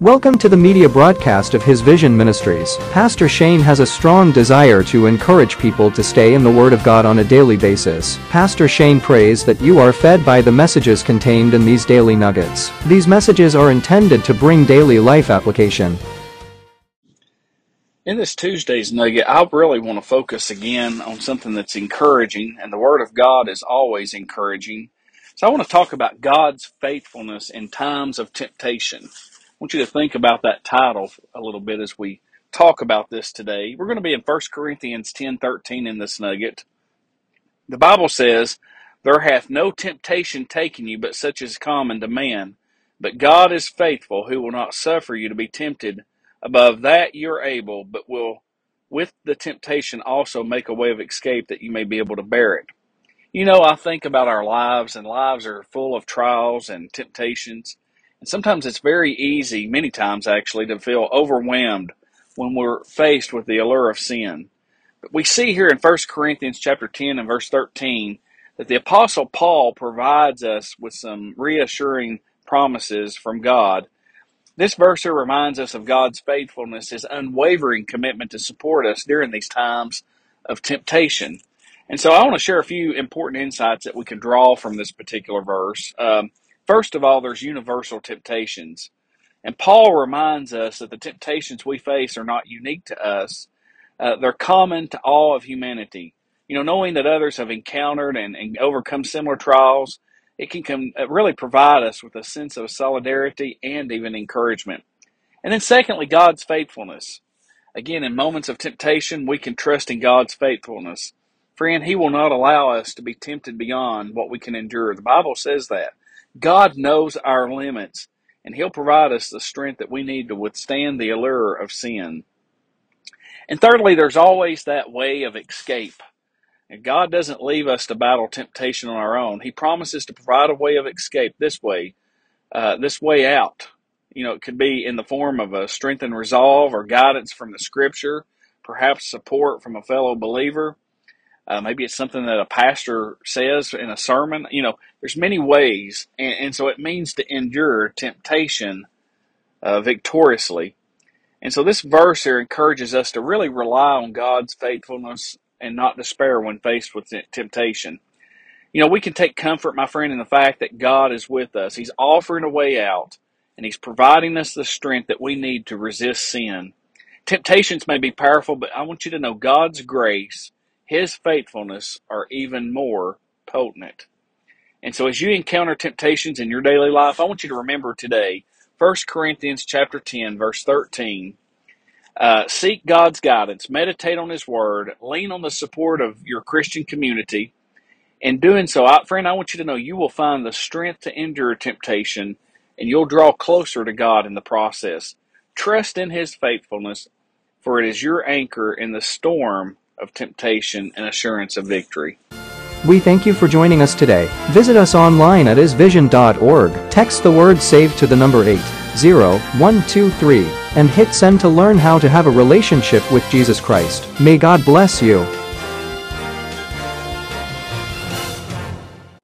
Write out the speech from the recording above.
Welcome to the media broadcast of His Vision Ministries. Pastor Shane has a strong desire to encourage people to stay in the Word of God on a daily basis. Pastor Shane prays that you are fed by the messages contained in these daily nuggets. These messages are intended to bring daily life application. In this Tuesday's nugget, I really want to focus again on something that's encouraging, and the Word of God is always encouraging. So I want to talk about God's faithfulness in times of temptation. Want you to think about that title a little bit as we talk about this today. We're going to be in 1 Corinthians 10:13 in this nugget. The Bible says, "There hath no temptation taken you but such as is common to man, but God is faithful, who will not suffer you to be tempted above that you're able, but will with the temptation also make a way of escape that you may be able to bear it." You know, I think about our lives, and lives are full of trials and temptations. And sometimes it's very easy, many times actually, to feel overwhelmed when we're faced with the allure of sin. But we see here in 1 Corinthians chapter 10 and verse 13 that the apostle Paul provides us with some reassuring promises from God. This verse here reminds us of God's faithfulness, his unwavering commitment to support us during these times of temptation. And so I want to share a few important insights that we can draw from this particular verse. Um, First of all, there's universal temptations. And Paul reminds us that the temptations we face are not unique to us, uh, they're common to all of humanity. You know, knowing that others have encountered and, and overcome similar trials, it can come, uh, really provide us with a sense of solidarity and even encouragement. And then, secondly, God's faithfulness. Again, in moments of temptation, we can trust in God's faithfulness. Friend, He will not allow us to be tempted beyond what we can endure. The Bible says that. God knows our limits, and He'll provide us the strength that we need to withstand the allure of sin. And thirdly, there's always that way of escape. And God doesn't leave us to battle temptation on our own. He promises to provide a way of escape this way, uh, this way out. You know, it could be in the form of a strengthened resolve or guidance from the Scripture, perhaps support from a fellow believer. Uh, maybe it's something that a pastor says in a sermon. You know, there's many ways, and, and so it means to endure temptation uh, victoriously. And so this verse here encourages us to really rely on God's faithfulness and not despair when faced with temptation. You know, we can take comfort, my friend, in the fact that God is with us. He's offering a way out, and He's providing us the strength that we need to resist sin. Temptations may be powerful, but I want you to know God's grace his faithfulness are even more potent. And so as you encounter temptations in your daily life, I want you to remember today 1 Corinthians chapter 10 verse 13 uh, seek God's guidance, meditate on His Word, lean on the support of your Christian community. In doing so, I, friend, I want you to know you will find the strength to endure temptation and you'll draw closer to God in the process. Trust in His faithfulness, for it is your anchor in the storm of temptation and assurance of victory. We thank you for joining us today. Visit us online at hisvision.org. Text the word SAVE to the number 80123 and hit send to learn how to have a relationship with Jesus Christ. May God bless you.